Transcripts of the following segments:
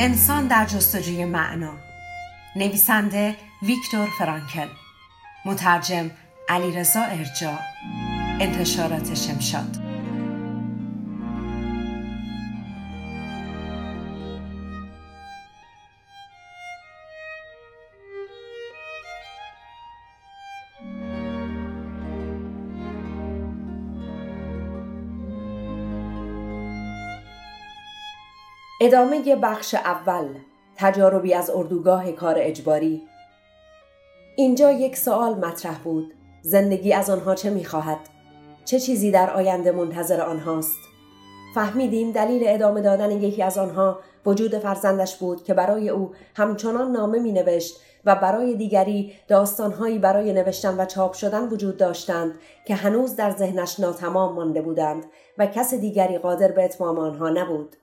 انسان در جستجوی معنا. نویسنده ویکتور فرانکل. مترجم علیرضا ارجا انتشارات شمشاد. ادامه بخش اول تجاربی از اردوگاه کار اجباری. اینجا یک سوال مطرح بود زندگی از آنها چه می‌خواهد؟ چه چیزی در آینده منتظر آنهاست؟ فهمیدیم دلیل ادامه دادن یکی از آنها وجود فرزندش بود که برای او همچنان نامه می نوشت و برای دیگری داستانهایی برای نوشتن و چاپ شدن وجود داشتند که هنوز در ذهنش ناتمام مانده بودند و کس دیگری قادر به اتمام آنها نبود.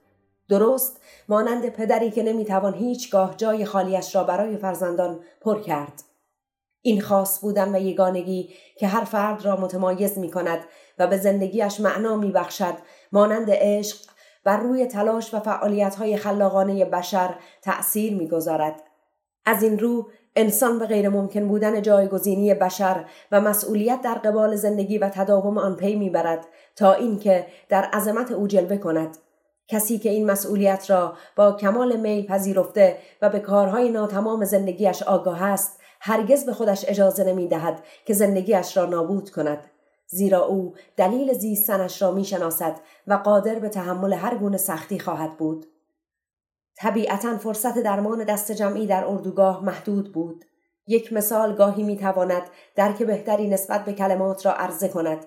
درست مانند پدری که نمی‌توان هیچگاه جای خالیش را برای فرزندان پر کرد. این خاص بودن و یگانگی که هر فرد را متمایز می کند و به زندگیش معنا می بخشد مانند عشق بر روی تلاش و فعالیت های خلاقانه بشر تأثیر می گذارد. از این رو انسان به غیر ممکن بودن جایگزینی بشر و مسئولیت در قبال زندگی و تداوم آن پی می‌برد تا اینکه در عظمت او جلوه کند کسی که این مسئولیت را با کمال میل پذیرفته و به کارهای ناتمام زندگیش آگاه است هرگز به خودش اجازه نمی دهد که زندگیش را نابود کند. زیرا او دلیل زیستنش را می شناسد و قادر به تحمل هر گونه سختی خواهد بود. طبیعتا فرصت درمان دست جمعی در اردوگاه محدود بود. یک مثال گاهی می تواند درک بهتری نسبت به کلمات را عرضه کند.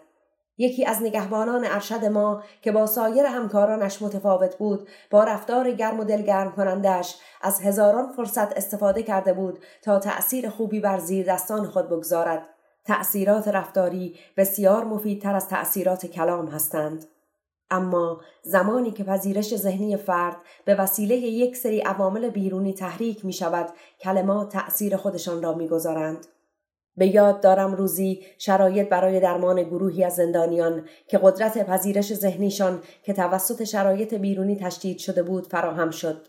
یکی از نگهبانان ارشد ما که با سایر همکارانش متفاوت بود با رفتار گرم و دلگرم کنندش از هزاران فرصت استفاده کرده بود تا تأثیر خوبی بر زیر دستان خود بگذارد تأثیرات رفتاری بسیار مفیدتر از تأثیرات کلام هستند اما زمانی که پذیرش ذهنی فرد به وسیله یک سری عوامل بیرونی تحریک می شود کلمات تأثیر خودشان را می گذارند. به یاد دارم روزی شرایط برای درمان گروهی از زندانیان که قدرت پذیرش ذهنیشان که توسط شرایط بیرونی تشدید شده بود فراهم شد.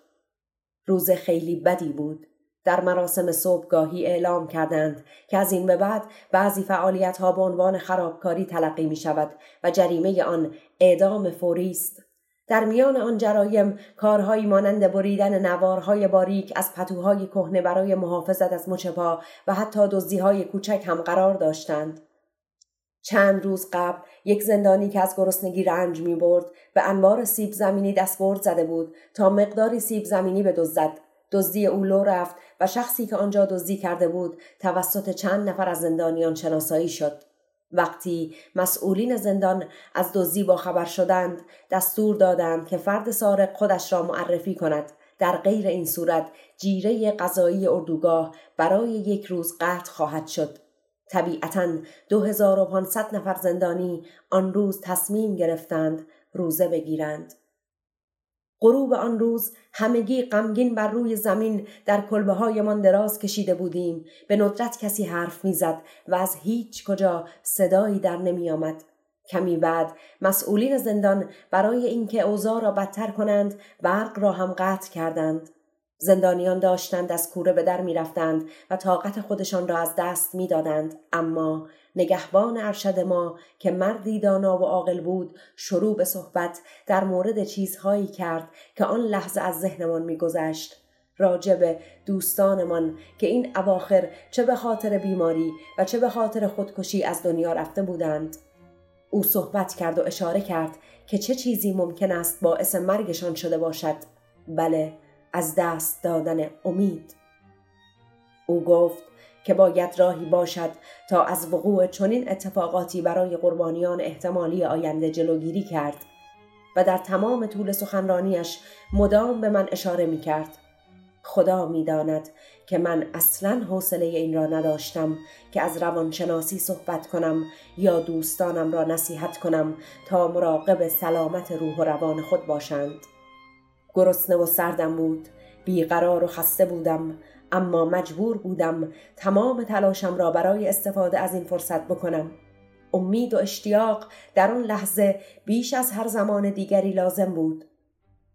روز خیلی بدی بود. در مراسم صبحگاهی اعلام کردند که از این به بعد بعضی فعالیت ها به عنوان خرابکاری تلقی می شود و جریمه آن اعدام فوری است. در میان آن جرایم کارهایی مانند بریدن نوارهای باریک از پتوهای کهنه برای محافظت از مچپا و حتی دزدیهای کوچک هم قرار داشتند. چند روز قبل یک زندانی که از گرسنگی رنج می برد به انبار سیب زمینی دستبرد زده بود تا مقداری سیب زمینی بدزدد دزدی او لو رفت و شخصی که آنجا دزدی کرده بود توسط چند نفر از زندانیان شناسایی شد. وقتی مسئولین زندان از دزدی با خبر شدند دستور دادند که فرد سارق خودش را معرفی کند. در غیر این صورت جیره غذایی اردوگاه برای یک روز قطع خواهد شد. طبیعتا 2500 نفر زندانی آن روز تصمیم گرفتند روزه بگیرند. غروب آن روز همگی غمگین بر روی زمین در کلبه هایمان دراز کشیده بودیم به ندرت کسی حرف می‌زد و از هیچ کجا صدایی در نمی آمد. کمی بعد مسئولین زندان برای اینکه اوضاع را بدتر کنند برق را هم قطع کردند زندانیان داشتند از کوره به در می‌رفتند و طاقت خودشان را از دست می‌دادند. اما نگهبان ارشد ما که مردی دانا و عاقل بود شروع به صحبت در مورد چیزهایی کرد که آن لحظه از ذهنمان میگذشت. راجب دوستانمان که این اواخر چه به خاطر بیماری و چه به خاطر خودکشی از دنیا رفته بودند. او صحبت کرد و اشاره کرد که چه چیزی ممکن است باعث مرگشان شده باشد. بله از دست دادن امید او گفت که باید راهی باشد تا از وقوع چنین اتفاقاتی برای قربانیان احتمالی آینده جلوگیری کرد و در تمام طول سخنرانیش مدام به من اشاره می کرد. خدا می داند که من اصلا حوصله این را نداشتم که از روانشناسی صحبت کنم یا دوستانم را نصیحت کنم تا مراقب سلامت روح و روان خود باشند. گرسنه و سردم بود. بیقرار و خسته بودم اما مجبور بودم تمام تلاشم را برای استفاده از این فرصت بکنم. امید و اشتیاق در آن لحظه بیش از هر زمان دیگری لازم بود.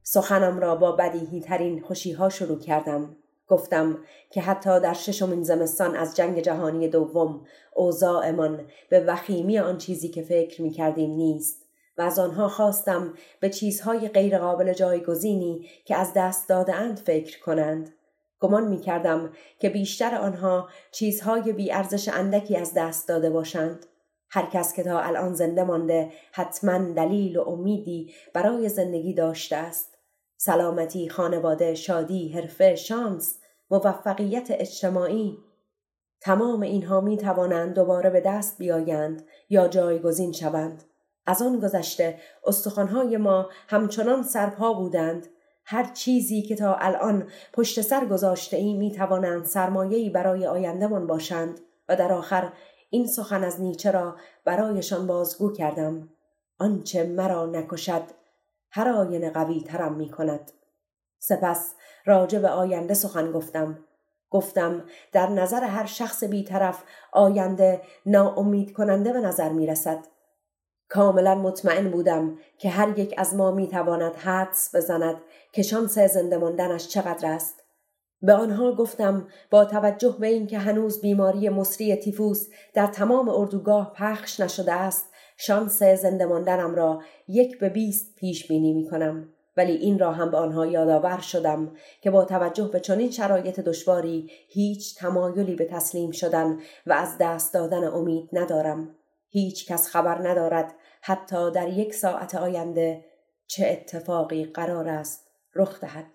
سخنم را با بدیهی ترین خوشی شروع کردم. گفتم که حتی در ششمین زمستان از جنگ جهانی دوم اوضاعمان به وخیمی آن چیزی که فکر می کردیم نیست. و از آنها خواستم به چیزهای غیرقابل جایگزینی که از دست داده اند فکر کنند گمان می کردم که بیشتر آنها چیزهای بیارزش اندکی از دست داده باشند. هر کس که تا الان زنده مانده حتما دلیل و امیدی برای زندگی داشته است. سلامتی، خانواده، شادی، حرفه، شانس، موفقیت اجتماعی تمام اینها می توانند دوباره به دست بیایند یا جایگزین شوند. از آن گذشته استخوانهای ما همچنان سرپا بودند. هر چیزی که تا الان پشت سر گذاشته ای می توانند سرمایه‌ای برای آیندهمان باشند و در آخر این سخن از نیچه را برایشان بازگو کردم. آنچه مرا نکشد هر آینه قوی ترم می کند. سپس راجع به آینده سخن گفتم. گفتم در نظر هر شخص بیطرف آینده ناامید کننده به نظر می رسد کاملا مطمئن بودم که هر یک از ما می تواند حدس بزند که شانس زنده ماندنش چقدر است. به آنها گفتم با توجه به اینکه هنوز بیماری مصری تیفوس در تمام اردوگاه پخش نشده است شانس زنده ماندنم را یک به بیست پیش بینی می کنم. ولی این را هم به آنها یادآور شدم که با توجه به چنین شرایط دشواری هیچ تمایلی به تسلیم شدن و از دست دادن امید ندارم. هیچ کس خبر ندارد حتی در یک ساعت آینده چه اتفاقی قرار است رخ دهد.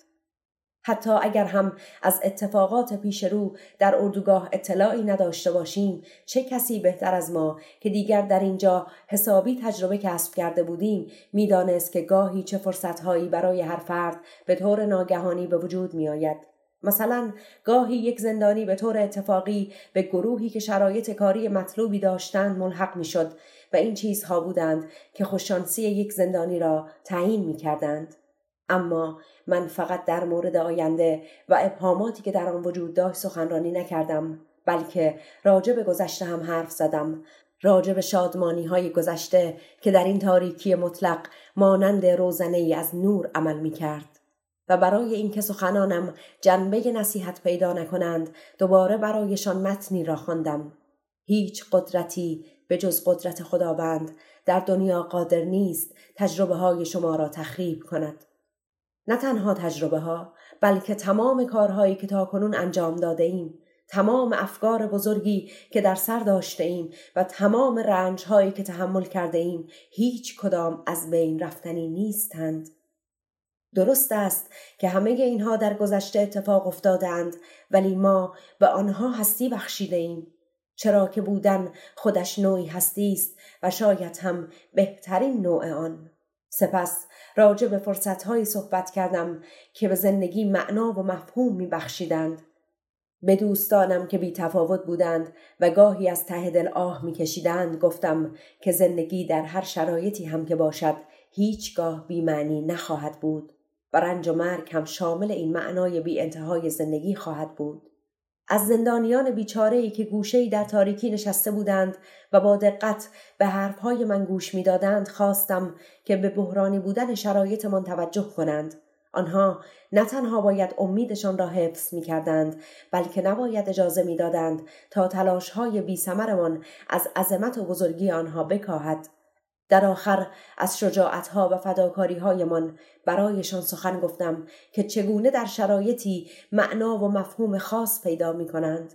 حتی اگر هم از اتفاقات پیش رو در اردوگاه اطلاعی نداشته باشیم چه کسی بهتر از ما که دیگر در اینجا حسابی تجربه کسب کرده بودیم می‌دانست که گاهی چه فرصتهایی برای هر فرد به طور ناگهانی به وجود میآید مثلا گاهی یک زندانی به طور اتفاقی به گروهی که شرایط کاری مطلوبی داشتند ملحق می‌شد و این چیزها بودند که خوششانسی یک زندانی را تعیین می کردند. اما من فقط در مورد آینده و ابهاماتی که در آن وجود داشت سخنرانی نکردم بلکه راجع به گذشته هم حرف زدم راجع به شادمانی های گذشته که در این تاریکی مطلق مانند روزنه ای از نور عمل می کرد. و برای اینکه سخنانم جنبه نصیحت پیدا نکنند دوباره برایشان متنی را خواندم. هیچ قدرتی به جز قدرت خداوند در دنیا قادر نیست تجربه های شما را تخریب کند. نه تنها تجربه ها بلکه تمام کارهایی که تا کنون انجام داده ایم تمام افکار بزرگی که در سر داشته ایم و تمام رنج هایی که تحمل کرده ایم هیچ کدام از بین رفتنی نیستند. درست است که همه اینها در گذشته اتفاق افتادند ولی ما به آنها هستی بخشیده ایم چرا که بودن خودش نوعی هستی است و شاید هم بهترین نوع آن. سپس راجع به فرصتهایی صحبت کردم که به زندگی معنا و مفهوم می بخشیدند. به دوستانم که بی تفاوت بودند و گاهی از ته دل آه می کشیدند گفتم که زندگی در هر شرایطی هم که باشد هیچگاه بی معنی نخواهد بود. و رنج و مرگ هم شامل این معنای بی انتهای زندگی خواهد بود. از زندانیان بیچاره که گوشه‌ای در تاریکی نشسته بودند و با دقت به حرفهای من گوش می‌دادند خواستم که به بحرانی بودن شرایطمان توجه کنند آنها نه تنها باید امیدشان را حفظ می کردند بلکه نباید اجازه می دادند تا تلاشهای بی سمرمان از عظمت و بزرگی آنها بکاهد در آخر از شجاعتها و فداکاریهایمان برایشان سخن گفتم که چگونه در شرایطی معنا و مفهوم خاص پیدا می کنند.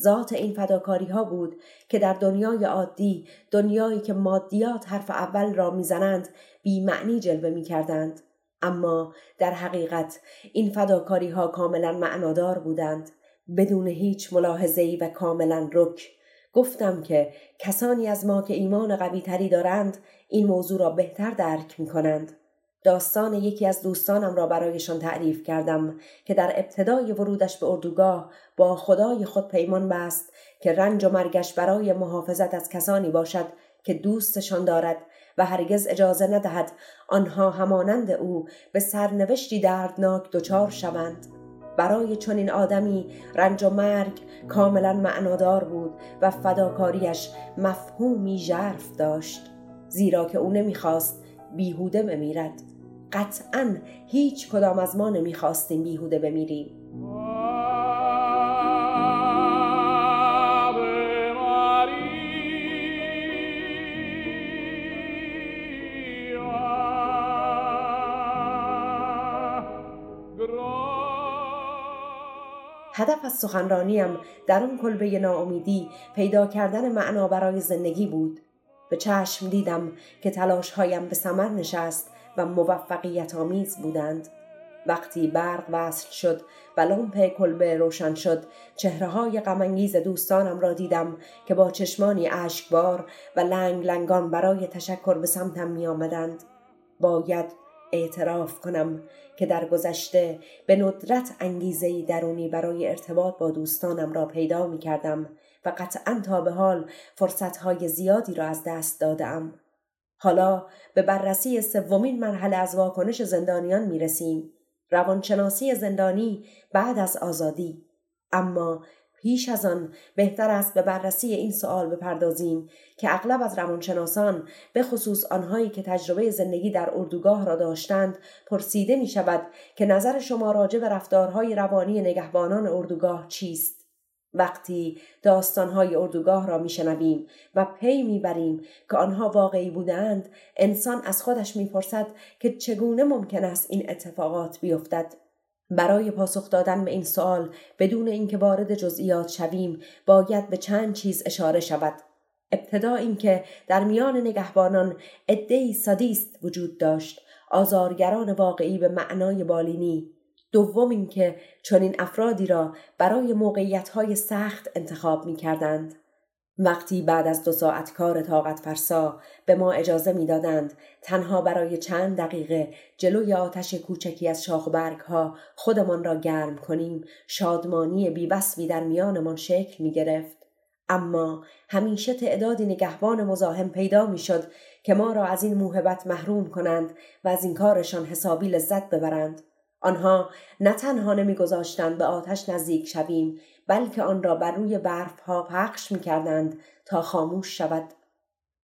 ذات این فداکاری ها بود که در دنیای عادی دنیایی که مادیات حرف اول را می‌زنند بی معنی جلوه می کردند. اما در حقیقت این فداکاری ها کاملا معنادار بودند بدون هیچ ملاحظه‌ای و کاملا رک گفتم که کسانی از ما که ایمان قوی تری دارند این موضوع را بهتر درک می کنند. داستان یکی از دوستانم را برایشان تعریف کردم که در ابتدای ورودش به اردوگاه با خدای خود پیمان بست که رنج و مرگش برای محافظت از کسانی باشد که دوستشان دارد و هرگز اجازه ندهد آنها همانند او به سرنوشتی دردناک دچار شوند برای چنین آدمی رنج و مرگ کاملا معنادار بود و فداکاریش مفهومی ژرف داشت زیرا که او نمی‌خواست بیهوده بمیرد. قطعا هیچ کدام از ما نمی‌خواستیم بیهوده بمیریم. هدف از سخنرانیم در اون کلبه ناامیدی پیدا کردن معنا برای زندگی بود به چشم دیدم که تلاشهایم به سمر نشست و موفقیت آمیز بودند وقتی برق وصل شد و لامپ کلبه روشن شد چهره های غمانگیز دوستانم را دیدم که با چشمانی اشکبار و لنگ لنگان برای تشکر به سمتم می آمدند. باید اعتراف کنم که در گذشته به ندرت انگیزه درونی برای ارتباط با دوستانم را پیدا می کردم و قطعا تا به حال فرصتهای زیادی را از دست دادم. حالا به بررسی سومین مرحله از واکنش زندانیان می رسیم. روانشناسی زندانی بعد از آزادی. اما پیش از آن بهتر است به بررسی این سوال بپردازیم که اغلب از روانشناسان به خصوص آنهایی که تجربه زندگی در اردوگاه را داشتند پرسیده می شود که نظر شما راجع به رفتارهای روانی نگهبانان اردوگاه چیست؟ وقتی داستانهای اردوگاه را میشنویم و پی می‌بریم که آنها واقعی بودند انسان از خودش می‌پرسد که چگونه ممکن است این اتفاقات بیفتد برای پاسخ دادن به این سوال بدون اینکه وارد جزئیات شویم باید به چند چیز اشاره شود ابتدا اینکه در میان نگهبانان عدهای سادیست وجود داشت آزارگران واقعی به معنای بالینی دوم اینکه چنین افرادی را برای موقعیتهای سخت انتخاب می کردند. وقتی بعد از دو ساعت کار طاقت فرسا به ما اجازه می‌دادند تنها برای چند دقیقه جلوی آتش کوچکی از شاخ برگ ها خودمان را گرم کنیم شادمانی بیوصفی در میانمان شکل می گرفت. اما همیشه تعدادی نگهبان مزاحم پیدا می‌شد که ما را از این موهبت محروم کنند و از این کارشان حسابی لذت ببرند. آنها نه تنها نمیگذاشتند به آتش نزدیک شویم بلکه آن را بر روی برف ها پخش می کردند تا خاموش شود.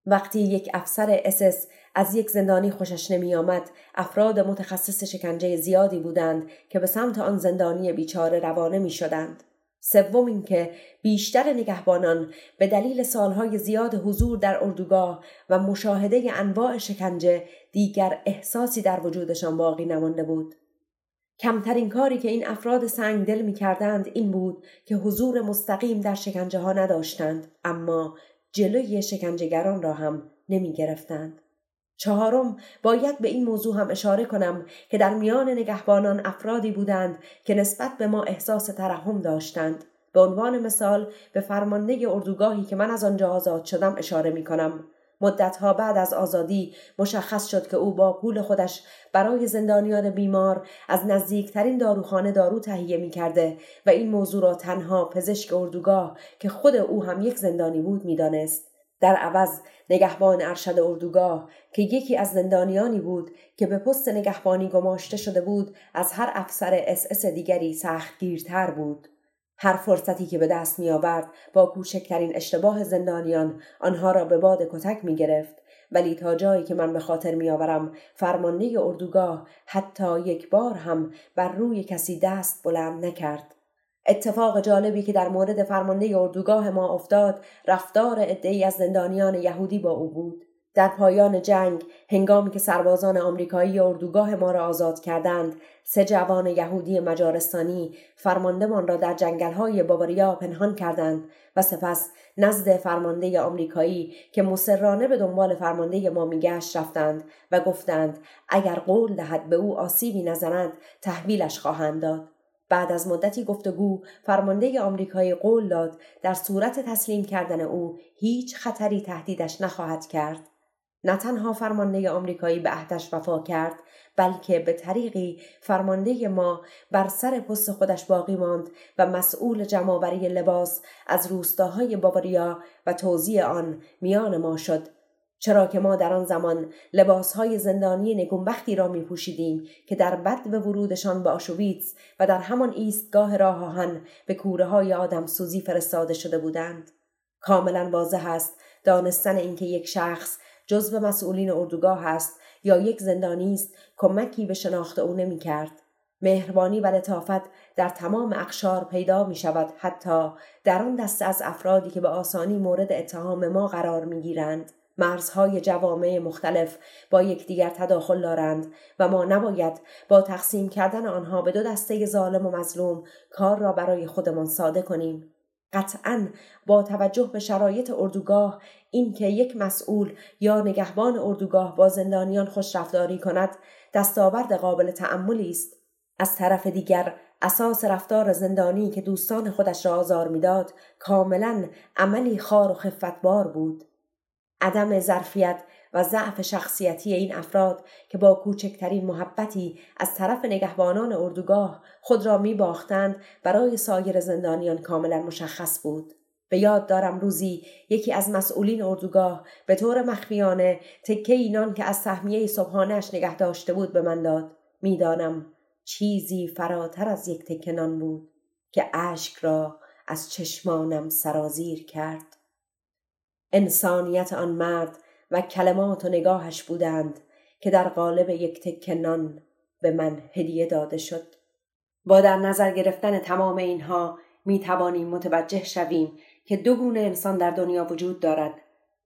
وقتی یک افسر اسس از یک زندانی خوشش نمی آمد افراد متخصص شکنجه زیادی بودند که به سمت آن زندانی بیچاره روانه می شدند. سوم اینکه بیشتر نگهبانان به دلیل سالهای زیاد حضور در اردوگاه و مشاهده انواع شکنجه دیگر احساسی در وجودشان باقی نمانده بود. کمترین کاری که این افراد سنگدل می کردند این بود که حضور مستقیم در شکنجه ها نداشتند اما جلوی شکنجهگران را هم نمی گرفتند. چهارم باید به این موضوع هم اشاره کنم که در میان نگهبانان افرادی بودند که نسبت به ما احساس ترحم داشتند به عنوان مثال به فرمانده اردوگاهی که من از آنجا آزاد شدم اشاره می کنم مدتها بعد از آزادی مشخص شد که او با پول خودش برای زندانیان بیمار از نزدیکترین داروخانه دارو تهیه می کرده و این موضوع را تنها پزشک اردوگاه که خود او هم یک زندانی بود می‌دانست. در عوض نگهبان ارشد اردوگاه که یکی از زندانیانی بود که به پست نگهبانی گماشته شده بود از هر افسر اس اس دیگری سختگیرتر بود. هر فرصتی که به دست می آورد با کوچکترین اشتباه زندانیان آنها را به باد کتک می گرفت ولی تا جایی که من به خاطر می آورم فرمانده اردوگاه حتی یک بار هم بر روی کسی دست بلند نکرد. اتفاق جالبی که در مورد فرمانده اردوگاه ما افتاد رفتار عده‌ای از زندانیان یهودی با او بود. در پایان جنگ هنگامی که سربازان آمریکایی اردوگاه ما را آزاد کردند سه جوان یهودی مجارستانی فرماندهمان را در جنگلهای باواریا پنهان کردند و سپس نزد فرمانده آمریکایی که مسررانه به دنبال فرمانده ما میگشت رفتند و گفتند اگر قول دهد به او آسیبی نزند تحویلش خواهند داد. بعد از مدتی گفتگو فرمانده آمریکایی قول داد در صورت تسلیم کردن او هیچ خطری تهدیدش نخواهد کرد. نه تنها فرمانده آمریکایی به عهدش وفا کرد بلکه به طریقی فرمانده ما بر سر پست خودش باقی ماند و مسئول جمعآوری لباس از روستاهای باوریا و توزیع آن میان ما شد چرا که ما در آن زمان لباسهای زندانی نگونبختی را می پوشیدیم که در بد به ورودشان به آشویتس و در همان ایستگاه راه آهن به کوره های آدم سوزی فرستاده شده بودند. کاملا واضح است دانستن اینکه یک شخص جزو مسئولین اردوگاه است یا یک زندانی است کمکی به شناخت او نمی کرد. مهربانی و لطافت در تمام اقشار پیدا می شود حتی در آن دسته از افرادی که به آسانی مورد اتهام ما قرار می گیرند. مرزهای جوامع مختلف با یکدیگر تداخل دارند و ما نباید با تقسیم کردن آنها به دو دسته ظالم و مظلوم کار را برای خودمان ساده کنیم قطعا با توجه به شرایط اردوگاه اینکه یک مسئول یا نگهبان اردوگاه با زندانیان خوش رفتاری کند دستاورد قابل تعملی است. از طرف دیگر اساس رفتار زندانی که دوستان خودش را آزار می‌داد کاملا عملی خار و خفتبار بود. عدم ظرفیت و ضعف شخصیتی این افراد که با کوچکترین محبتی از طرف نگهبانان اردوگاه خود را می باختند برای سایر زندانیان کاملا مشخص بود. به یاد دارم روزی یکی از مسئولین اردوگاه به طور مخفیانه تکه اینان که از سهمیه صبحانش نگه داشته بود به من داد. می‌دانم چیزی فراتر از یک تکنان بود که اشک را از چشمانم سرازیر کرد. انسانیت آن مرد و کلمات و نگاهش بودند که در قالب یک تکنان به من هدیه داده شد. با در نظر گرفتن تمام اینها می توانیم متوجه شویم که دو گونه انسان در دنیا وجود دارد.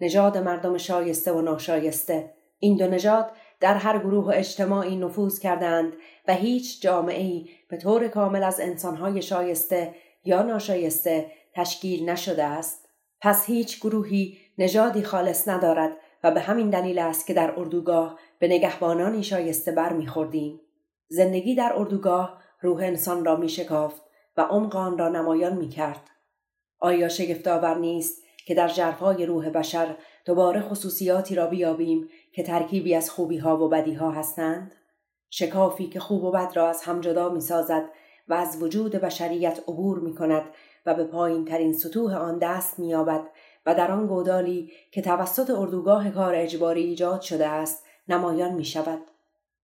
نژاد مردم شایسته و ناشایسته. این دو نژاد در هر گروه و اجتماعی نفوذ کردند و هیچ جامعه به طور کامل از انسانهای شایسته یا ناشایسته تشکیل نشده است. پس هیچ گروهی نژادی خالص ندارد و به همین دلیل است که در اردوگاه به نگهبانانی شایسته بر میخوردیم زندگی در اردوگاه روح انسان را میشکافت و عمق آن را نمایان می‌کرد آیا شگفتآور نیست که در ژرفهای روح بشر دوباره خصوصیاتی را بیابیم که ترکیبی از خوبی ها و بدی ها هستند؟ شکافی که خوب و بد را از هم جدا می سازد و از وجود بشریت عبور می کند و به پایین ترین سطوح آن دست می و در آن گودالی که توسط اردوگاه کار اجباری ایجاد شده است نمایان می شود.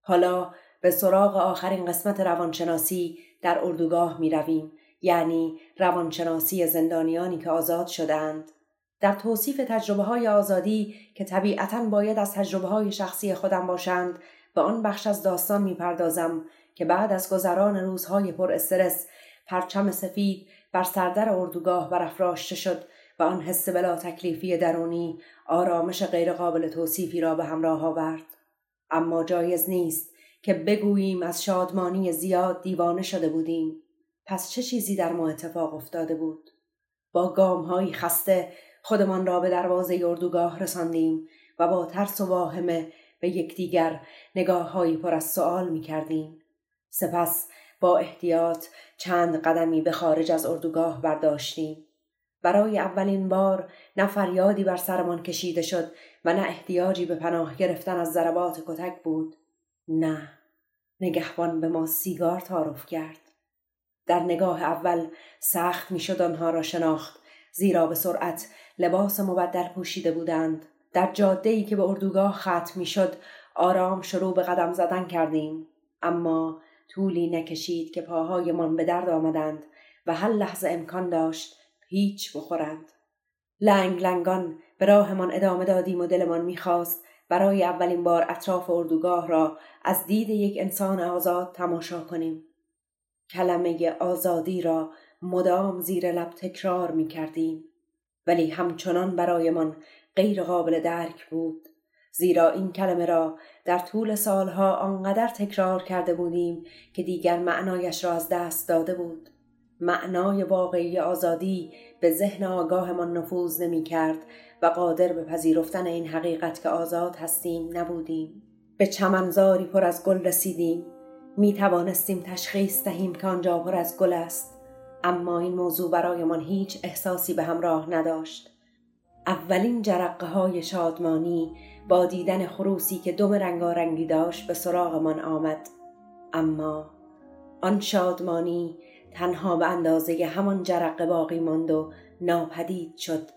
حالا به سراغ آخرین قسمت روانشناسی در اردوگاه می رویم یعنی روانشناسی زندانیانی که آزاد شدهاند. در توصیف تجربه های آزادی که طبیعتا باید از تجربه های شخصی خودم باشند به آن بخش از داستان می پردازم که بعد از گذران روزهای پر استرس پرچم سفید بر سردر اردوگاه برافراشته شد و آن حس بلا تکلیفی درونی آرامش غیرقابل توصیفی را به همراه آورد اما جایز نیست که بگوییم از شادمانی زیاد دیوانه شده بودیم پس چه چیزی در ما اتفاق افتاده بود با گامهایی خسته خودمان را به دروازه اردوگاه رساندیم و با ترس و واهمه به یکدیگر نگاههایی پر از سؤال می کردیم. سپس با احتیاط چند قدمی به خارج از اردوگاه برداشتیم. برای اولین بار نه فریادی بر سرمان کشیده شد و نه احتیاجی به پناه گرفتن از ضربات کتک بود. نه نگهبان به ما سیگار تعارف کرد. در نگاه اول سخت می‌شد آنها را شناخت زیرا به سرعت لباس مبدل پوشیده بودند. در جاده ای که به اردوگاه ختم می‌شد آرام شروع به قدم زدن کردیم. اما طولی نکشید که پاهایمان به درد آمدند و هر لحظه امکان داشت هیچ بخورند. لنگ لنگان به راهمان ادامه دادیم و دلمان می‌خواست برای اولین بار اطراف اردوگاه را از دید یک انسان آزاد تماشا کنیم. کلمه آزادی را مدام زیر لب تکرار می کردیم ولی همچنان برایمان غیر قابل درک بود. زیرا این کلمه را در طول سالها آنقدر تکرار کرده بودیم که دیگر معنایش را از دست داده بود. معنای واقعی آزادی به ذهن آگاهمان نفوذ نمی کرد و قادر به پذیرفتن این حقیقت که آزاد هستیم نبودیم. به چمنزاری پر از گل رسیدیم. می توانستیم تشخیص دهیم که آنجا پر از گل است. اما این موضوع برایمان هیچ احساسی به همراه نداشت. اولین جرقه های شادمانی با دیدن خروسی که دم رنگارنگی داشت به سراغمان آمد. اما آن شادمانی تنها به اندازه همان جرقه باقی ماند و ناپدید شد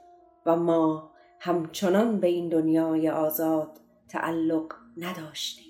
و ما همچنان به این دنیای آزاد تعلق نداشتیم.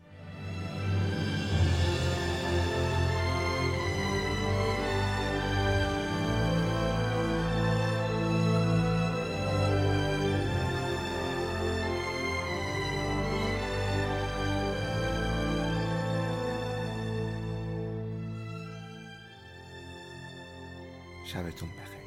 sabes tú un peje.